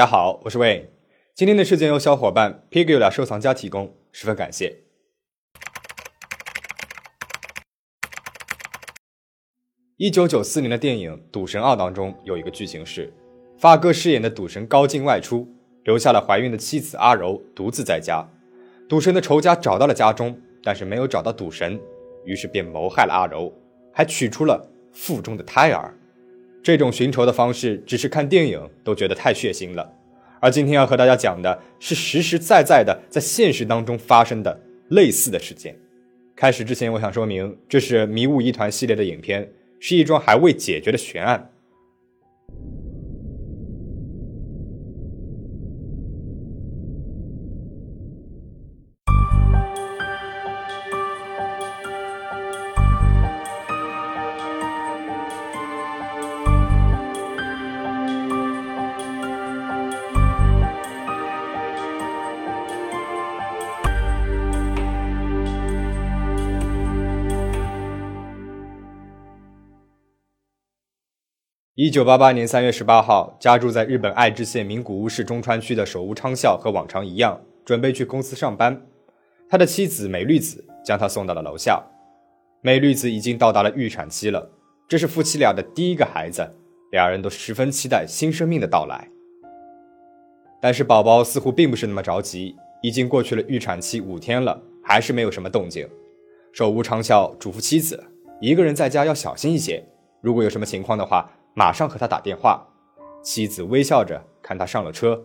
大家好，我是 Wayne。今天的事件由小伙伴 Pigula 收藏家提供，十分感谢。一九九四年的电影《赌神二》当中有一个剧情是，发哥饰演的赌神高进外出，留下了怀孕的妻子阿柔独自在家。赌神的仇家找到了家中，但是没有找到赌神，于是便谋害了阿柔，还取出了腹中的胎儿。这种寻仇的方式，只是看电影都觉得太血腥了。而今天要和大家讲的是实实在在的在现实当中发生的类似的事件。开始之前，我想说明，这是《迷雾一团》系列的影片。是一桩还未解决的悬案。一九八八年三月十八号，家住在日本爱知县名古屋市中川区的手屋昌孝和往常一样，准备去公司上班。他的妻子美绿子将他送到了楼下。美绿子已经到达了预产期了，这是夫妻俩的第一个孩子，两人都十分期待新生命的到来。但是宝宝似乎并不是那么着急，已经过去了预产期五天了，还是没有什么动静。手屋昌孝嘱咐妻子，一个人在家要小心一些，如果有什么情况的话。马上和他打电话，妻子微笑着看他上了车，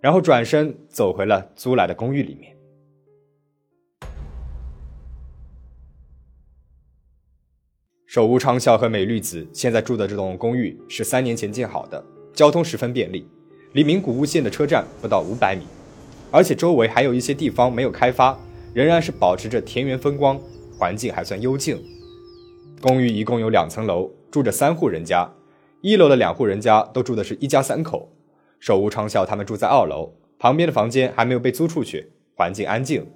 然后转身走回了租来的公寓里面。手屋昌孝和美绿子现在住的这栋公寓是三年前建好的，交通十分便利，离名古屋线的车站不到五百米，而且周围还有一些地方没有开发，仍然是保持着田园风光，环境还算幽静。公寓一共有两层楼，住着三户人家。一楼的两户人家都住的是一家三口，手无昌孝他们住在二楼，旁边的房间还没有被租出去，环境安静，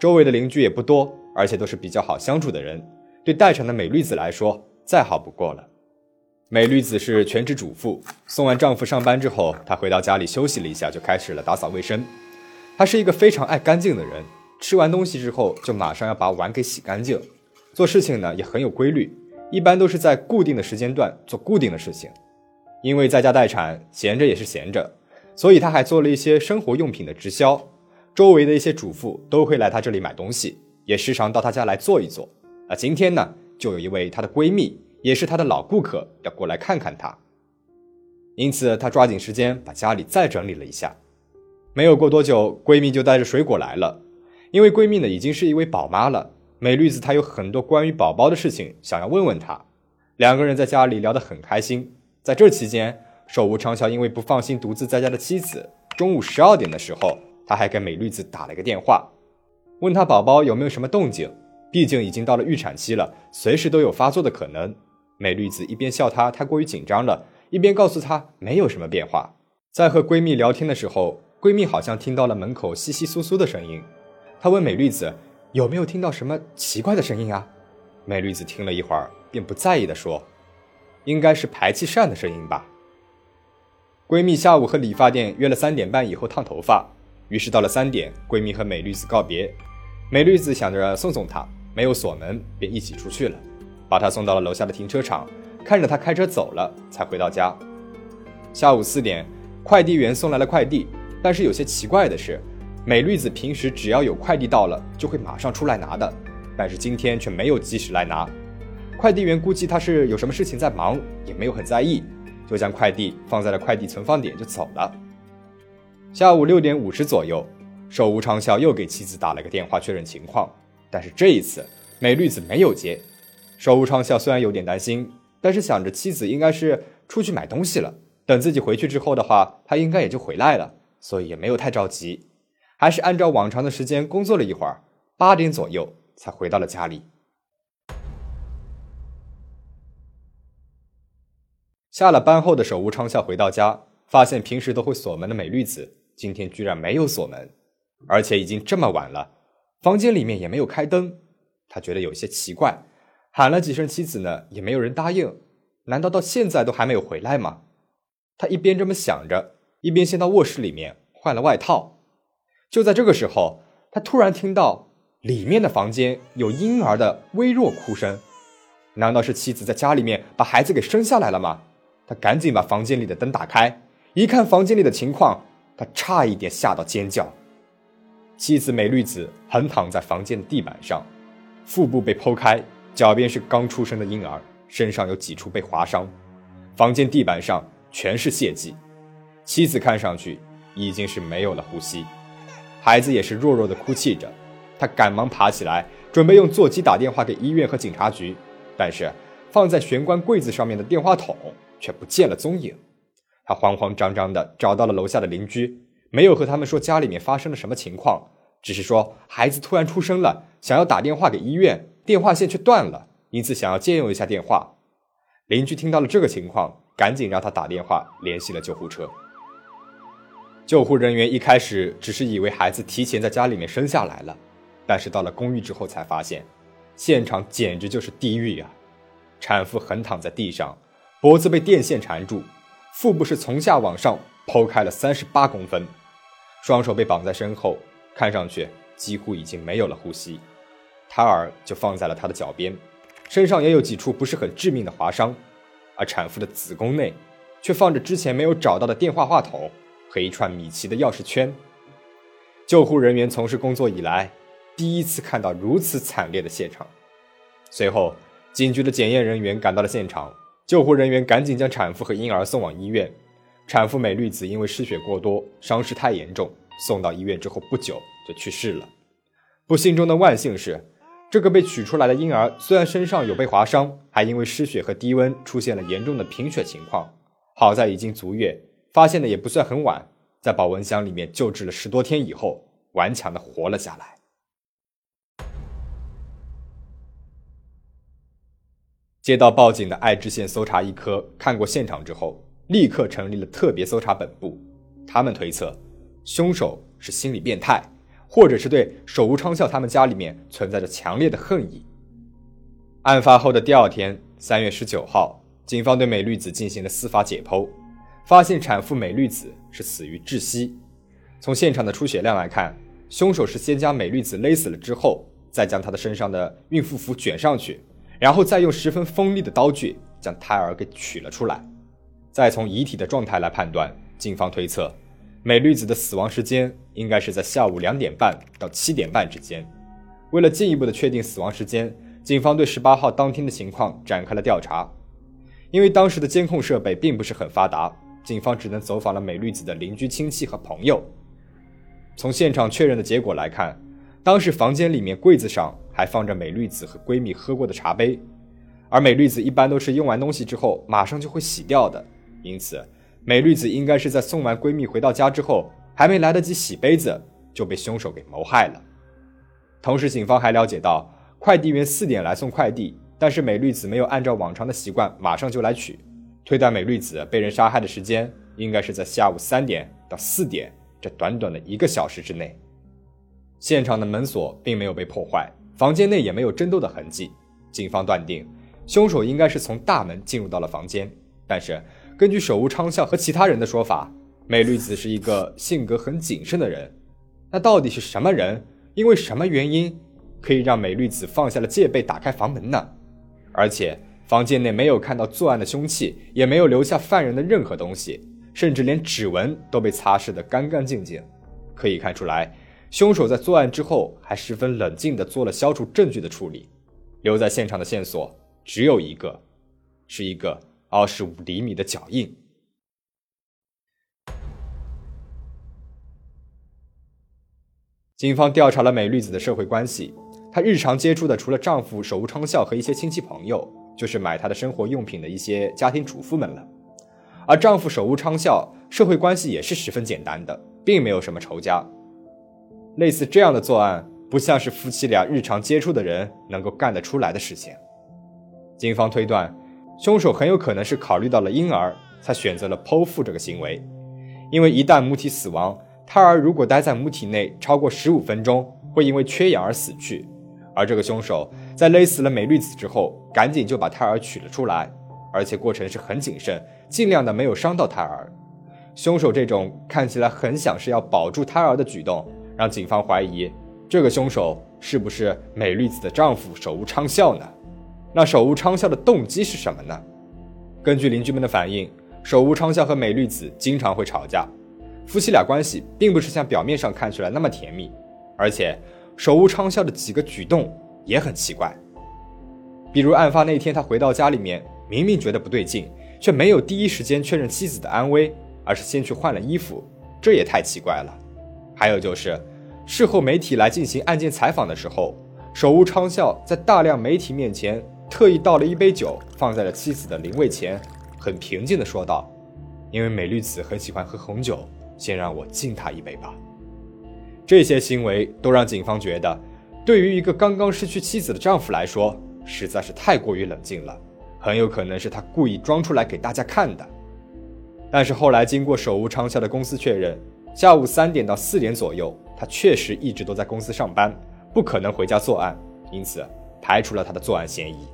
周围的邻居也不多，而且都是比较好相处的人。对待产的美绿子来说，再好不过了。美绿子是全职主妇，送完丈夫上班之后，她回到家里休息了一下，就开始了打扫卫生。她是一个非常爱干净的人，吃完东西之后就马上要把碗给洗干净，做事情呢也很有规律。一般都是在固定的时间段做固定的事情，因为在家待产，闲着也是闲着，所以她还做了一些生活用品的直销。周围的一些主妇都会来她这里买东西，也时常到她家来坐一坐。啊，今天呢，就有一位她的闺蜜，也是她的老顾客要过来看看她，因此她抓紧时间把家里再整理了一下。没有过多久，闺蜜就带着水果来了，因为闺蜜呢已经是一位宝妈了。美绿子她有很多关于宝宝的事情想要问问她，两个人在家里聊得很开心。在这期间，手无长啸因为不放心独自在家的妻子，中午十二点的时候，他还给美绿子打了个电话，问他宝宝有没有什么动静。毕竟已经到了预产期了，随时都有发作的可能。美绿子一边笑他太过于紧张了，一边告诉他没有什么变化。在和闺蜜聊天的时候，闺蜜好像听到了门口窸窸窣窣的声音，她问美绿子。有没有听到什么奇怪的声音啊？美女子听了一会儿，便不在意地说：“应该是排气扇的声音吧。”闺蜜下午和理发店约了三点半以后烫头发，于是到了三点，闺蜜和美女子告别。美女子想着送送她，没有锁门，便一起出去了，把她送到了楼下的停车场，看着她开车走了，才回到家。下午四点，快递员送来了快递，但是有些奇怪的是。美绿子平时只要有快递到了，就会马上出来拿的，但是今天却没有及时来拿。快递员估计他是有什么事情在忙，也没有很在意，就将快递放在了快递存放点就走了。下午六点五十左右，手无长啸又给妻子打了个电话确认情况，但是这一次美绿子没有接。手无长啸虽然有点担心，但是想着妻子应该是出去买东西了，等自己回去之后的话，他应该也就回来了，所以也没有太着急。还是按照往常的时间工作了一会儿，八点左右才回到了家里。下了班后的手无昌孝回到家，发现平时都会锁门的美绿子今天居然没有锁门，而且已经这么晚了，房间里面也没有开灯，他觉得有些奇怪，喊了几声妻子呢，也没有人答应，难道到现在都还没有回来吗？他一边这么想着，一边先到卧室里面换了外套。就在这个时候，他突然听到里面的房间有婴儿的微弱哭声。难道是妻子在家里面把孩子给生下来了吗？他赶紧把房间里的灯打开，一看房间里的情况，他差一点吓到尖叫。妻子美绿子横躺在房间的地板上，腹部被剖开，脚边是刚出生的婴儿，身上有几处被划伤。房间地板上全是血迹，妻子看上去已经是没有了呼吸，孩子也是弱弱的哭泣着。他赶忙爬起来，准备用座机打电话给医院和警察局，但是放在玄关柜子上面的电话筒却不见了踪影。他慌慌张张的找到了楼下的邻居，没有和他们说家里面发生了什么情况，只是说孩子突然出生了，想要打电话给医院，电话线却断了，因此想要借用一下电话。邻居听到了这个情况，赶紧让他打电话联系了救护车。救护人员一开始只是以为孩子提前在家里面生下来了，但是到了公寓之后才发现，现场简直就是地狱呀！产妇横躺在地上，脖子被电线缠住，腹部是从下往上剖开了三十八公分，双手被绑在身后，看上去几乎已经没有了呼吸。胎儿就放在了他的脚边。身上也有几处不是很致命的划伤，而产妇的子宫内却放着之前没有找到的电话话筒和一串米奇的钥匙圈。救护人员从事工作以来，第一次看到如此惨烈的现场。随后，警局的检验人员赶到了现场，救护人员赶紧将产妇和婴儿送往医院。产妇美绿子因为失血过多，伤势太严重，送到医院之后不久就去世了。不幸中的万幸是。这个被取出来的婴儿虽然身上有被划伤，还因为失血和低温出现了严重的贫血情况。好在已经足月，发现的也不算很晚，在保温箱里面救治了十多天以后，顽强的活了下来。接到报警的爱知县搜查一科看过现场之后，立刻成立了特别搜查本部。他们推测，凶手是心理变态。或者是对手无昌孝他们家里面存在着强烈的恨意。案发后的第二天，三月十九号，警方对美律子进行了司法解剖，发现产妇美绿子是死于窒息。从现场的出血量来看，凶手是先将美绿子勒死了之后，再将她的身上的孕妇服卷上去，然后再用十分锋利的刀具将胎儿给取了出来。再从遗体的状态来判断，警方推测。美绿子的死亡时间应该是在下午两点半到七点半之间。为了进一步的确定死亡时间，警方对十八号当天的情况展开了调查。因为当时的监控设备并不是很发达，警方只能走访了美绿子的邻居、亲戚和朋友。从现场确认的结果来看，当时房间里面柜子上还放着美绿子和闺蜜喝过的茶杯，而美绿子一般都是用完东西之后马上就会洗掉的，因此。美绿子应该是在送完闺蜜回到家之后，还没来得及洗杯子，就被凶手给谋害了。同时，警方还了解到，快递员四点来送快递，但是美绿子没有按照往常的习惯马上就来取，推断美律子被人杀害的时间应该是在下午三点到四点这短短的一个小时之内。现场的门锁并没有被破坏，房间内也没有争斗的痕迹，警方断定，凶手应该是从大门进入到了房间，但是。根据手无昌孝和其他人的说法，美律子是一个性格很谨慎的人。那到底是什么人？因为什么原因可以让美律子放下了戒备，打开房门呢？而且房间内没有看到作案的凶器，也没有留下犯人的任何东西，甚至连指纹都被擦拭得干干净净。可以看出来，凶手在作案之后还十分冷静地做了消除证据的处理。留在现场的线索只有一个，是一个。二十五厘米的脚印。警方调查了美绿子的社会关系，她日常接触的除了丈夫手无昌孝和一些亲戚朋友，就是买她的生活用品的一些家庭主妇们了。而丈夫手无昌孝社会关系也是十分简单的，并没有什么仇家。类似这样的作案，不像是夫妻俩日常接触的人能够干得出来的事情。警方推断。凶手很有可能是考虑到了婴儿，才选择了剖腹这个行为。因为一旦母体死亡，胎儿如果待在母体内超过十五分钟，会因为缺氧而死去。而这个凶手在勒死了美律子之后，赶紧就把胎儿取了出来，而且过程是很谨慎，尽量的没有伤到胎儿。凶手这种看起来很想是要保住胎儿的举动，让警方怀疑这个凶手是不是美律子的丈夫手无昌孝呢？那手无昌孝的动机是什么呢？根据邻居们的反映，手无昌孝和美律子经常会吵架，夫妻俩关系并不是像表面上看起来那么甜蜜，而且手无昌孝的几个举动也很奇怪，比如案发那天他回到家里面，明明觉得不对劲，却没有第一时间确认妻子的安危。而是先去换了衣服，这也太奇怪了。还有就是，事后媒体来进行案件采访的时候，手无昌孝在大量媒体面前特意倒了一杯酒，放在了妻子的灵位前，很平静地说道：“因为美律子很喜欢喝红酒，先让我敬她一杯吧。”这些行为都让警方觉得，对于一个刚刚失去妻子的丈夫来说，实在是太过于冷静了，很有可能是他故意装出来给大家看的。但是后来经过手无昌孝的公司确认，下午三点到四点左右，他确实一直都在公司上班，不可能回家作案，因此排除了他的作案嫌疑。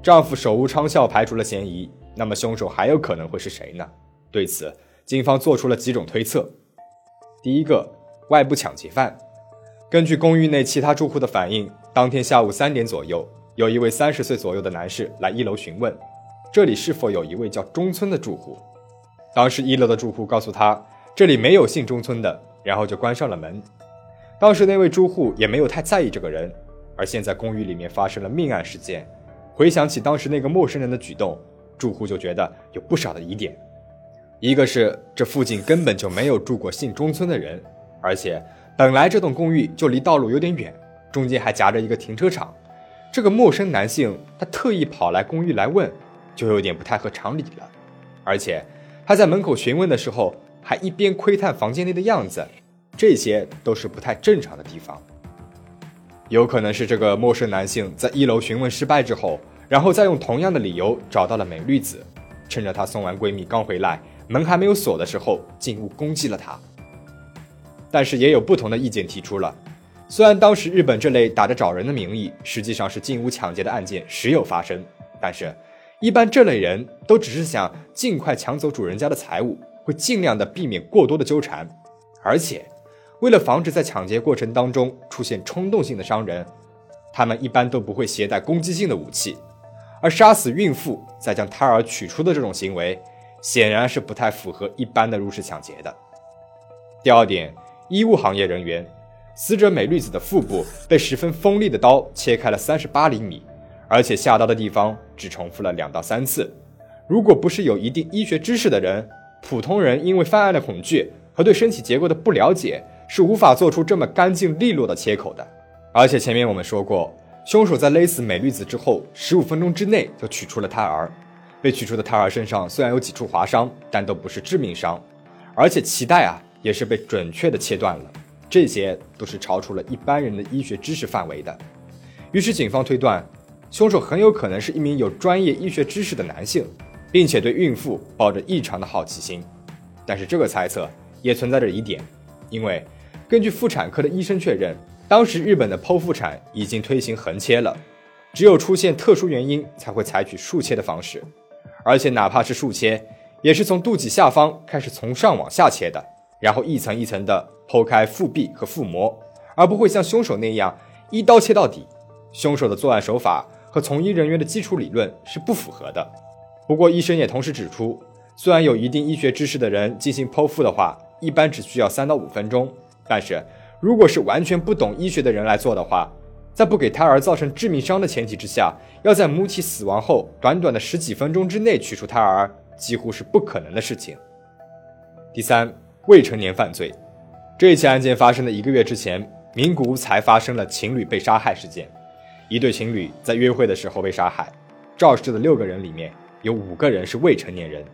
丈夫手无昌孝排除了嫌疑，那么凶手还有可能会是谁呢？对此，警方做出了几种推测。第一个，外部抢劫犯。根据公寓内其他住户的反映，当天下午三点左右，有一位三十岁左右的男士来一楼询问。这里是否有一位叫中村的住户？当时一楼的住户告诉他，这里没有姓中村的，然后就关上了门。当时那位住户也没有太在意这个人，而现在公寓里面发生了命案事件，回想起当时那个陌生人的举动，住户就觉得有不少的疑点。一个是这附近根本就没有住过姓中村的人，而且本来这栋公寓就离道路有点远，中间还夹着一个停车场，这个陌生男性他特意跑来公寓来问。就有点不太合常理了，而且他在门口询问的时候，还一边窥探房间内的样子，这些都是不太正常的地方。有可能是这个陌生男性在一楼询问失败之后，然后再用同样的理由找到了美绿子，趁着她送完闺蜜刚回来，门还没有锁的时候进屋攻击了她。但是也有不同的意见提出了，虽然当时日本这类打着找人的名义，实际上是进屋抢劫的案件时有发生，但是。一般这类人都只是想尽快抢走主人家的财物，会尽量的避免过多的纠缠，而且为了防止在抢劫过程当中出现冲动性的伤人，他们一般都不会携带攻击性的武器，而杀死孕妇再将胎儿取出的这种行为，显然是不太符合一般的入室抢劫的。第二点，医务行业人员，死者美律子的腹部被十分锋利的刀切开了三十八厘米。而且下刀的地方只重复了两到三次，如果不是有一定医学知识的人，普通人因为犯案的恐惧和对身体结构的不了解，是无法做出这么干净利落的切口的。而且前面我们说过，凶手在勒死美律子之后，十五分钟之内就取出了胎儿。被取出的胎儿身上虽然有几处划伤，但都不是致命伤，而且脐带啊也是被准确的切断了，这些都是超出了一般人的医学知识范围的。于是警方推断。凶手很有可能是一名有专业医学知识的男性，并且对孕妇抱着异常的好奇心。但是这个猜测也存在着疑点，因为根据妇产科的医生确认，当时日本的剖腹产已经推行横切了，只有出现特殊原因才会采取竖切的方式。而且哪怕是竖切，也是从肚脐下方开始从上往下切的，然后一层一层的剖开腹壁和腹膜，而不会像凶手那样一刀切到底。凶手的作案手法。和从医人员的基础理论是不符合的。不过，医生也同时指出，虽然有一定医学知识的人进行剖腹的话，一般只需要三到五分钟，但是如果是完全不懂医学的人来做的话，在不给胎儿造成致命伤的前提之下，要在母体死亡后短短的十几分钟之内取出胎儿，几乎是不可能的事情。第三，未成年犯罪。这起案件发生的一个月之前，名古屋才发生了情侣被杀害事件。一对情侣在约会的时候被杀害，肇事的六个人里面有五个人是未成年人，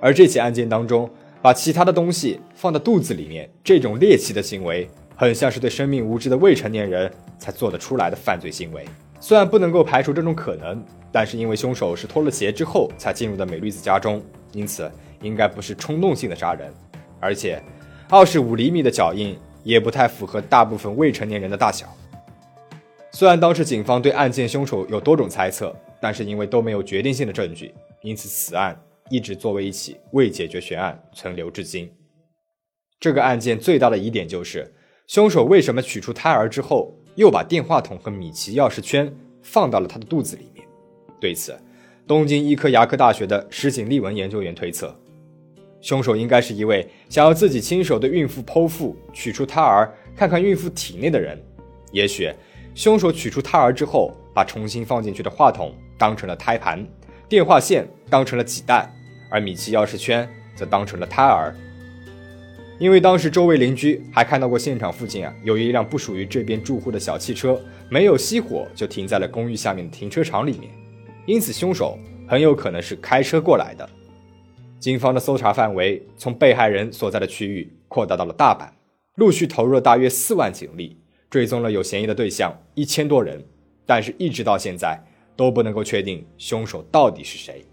而这起案件当中，把其他的东西放到肚子里面，这种猎奇的行为，很像是对生命无知的未成年人才做得出来的犯罪行为。虽然不能够排除这种可能，但是因为凶手是脱了鞋之后才进入的美绿子家中，因此应该不是冲动性的杀人，而且二十五厘米的脚印也不太符合大部分未成年人的大小。虽然当时警方对案件凶手有多种猜测，但是因为都没有决定性的证据，因此此案一直作为一起未解决悬案存留至今。这个案件最大的疑点就是，凶手为什么取出胎儿之后，又把电话筒和米奇钥匙圈放到了他的肚子里面？对此，东京医科牙科大学的石井利文研究员推测，凶手应该是一位想要自己亲手对孕妇剖腹取出胎儿，看看孕妇体内的人。也许，凶手取出胎儿之后，把重新放进去的话筒当成了胎盘，电话线当成了脐带，而米奇钥匙圈则当成了胎儿。因为当时周围邻居还看到过现场附近啊有一辆不属于这边住户的小汽车，没有熄火就停在了公寓下面的停车场里面，因此凶手很有可能是开车过来的。警方的搜查范围从被害人所在的区域扩大到了大阪，陆续投入了大约四万警力。追踪了有嫌疑的对象一千多人，但是一直到现在都不能够确定凶手到底是谁。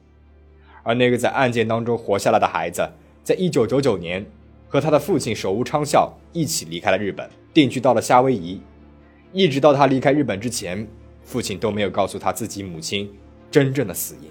而那个在案件当中活下来的孩子，在一九九九年和他的父亲手无昌孝一起离开了日本，定居到了夏威夷。一直到他离开日本之前，父亲都没有告诉他自己母亲真正的死因。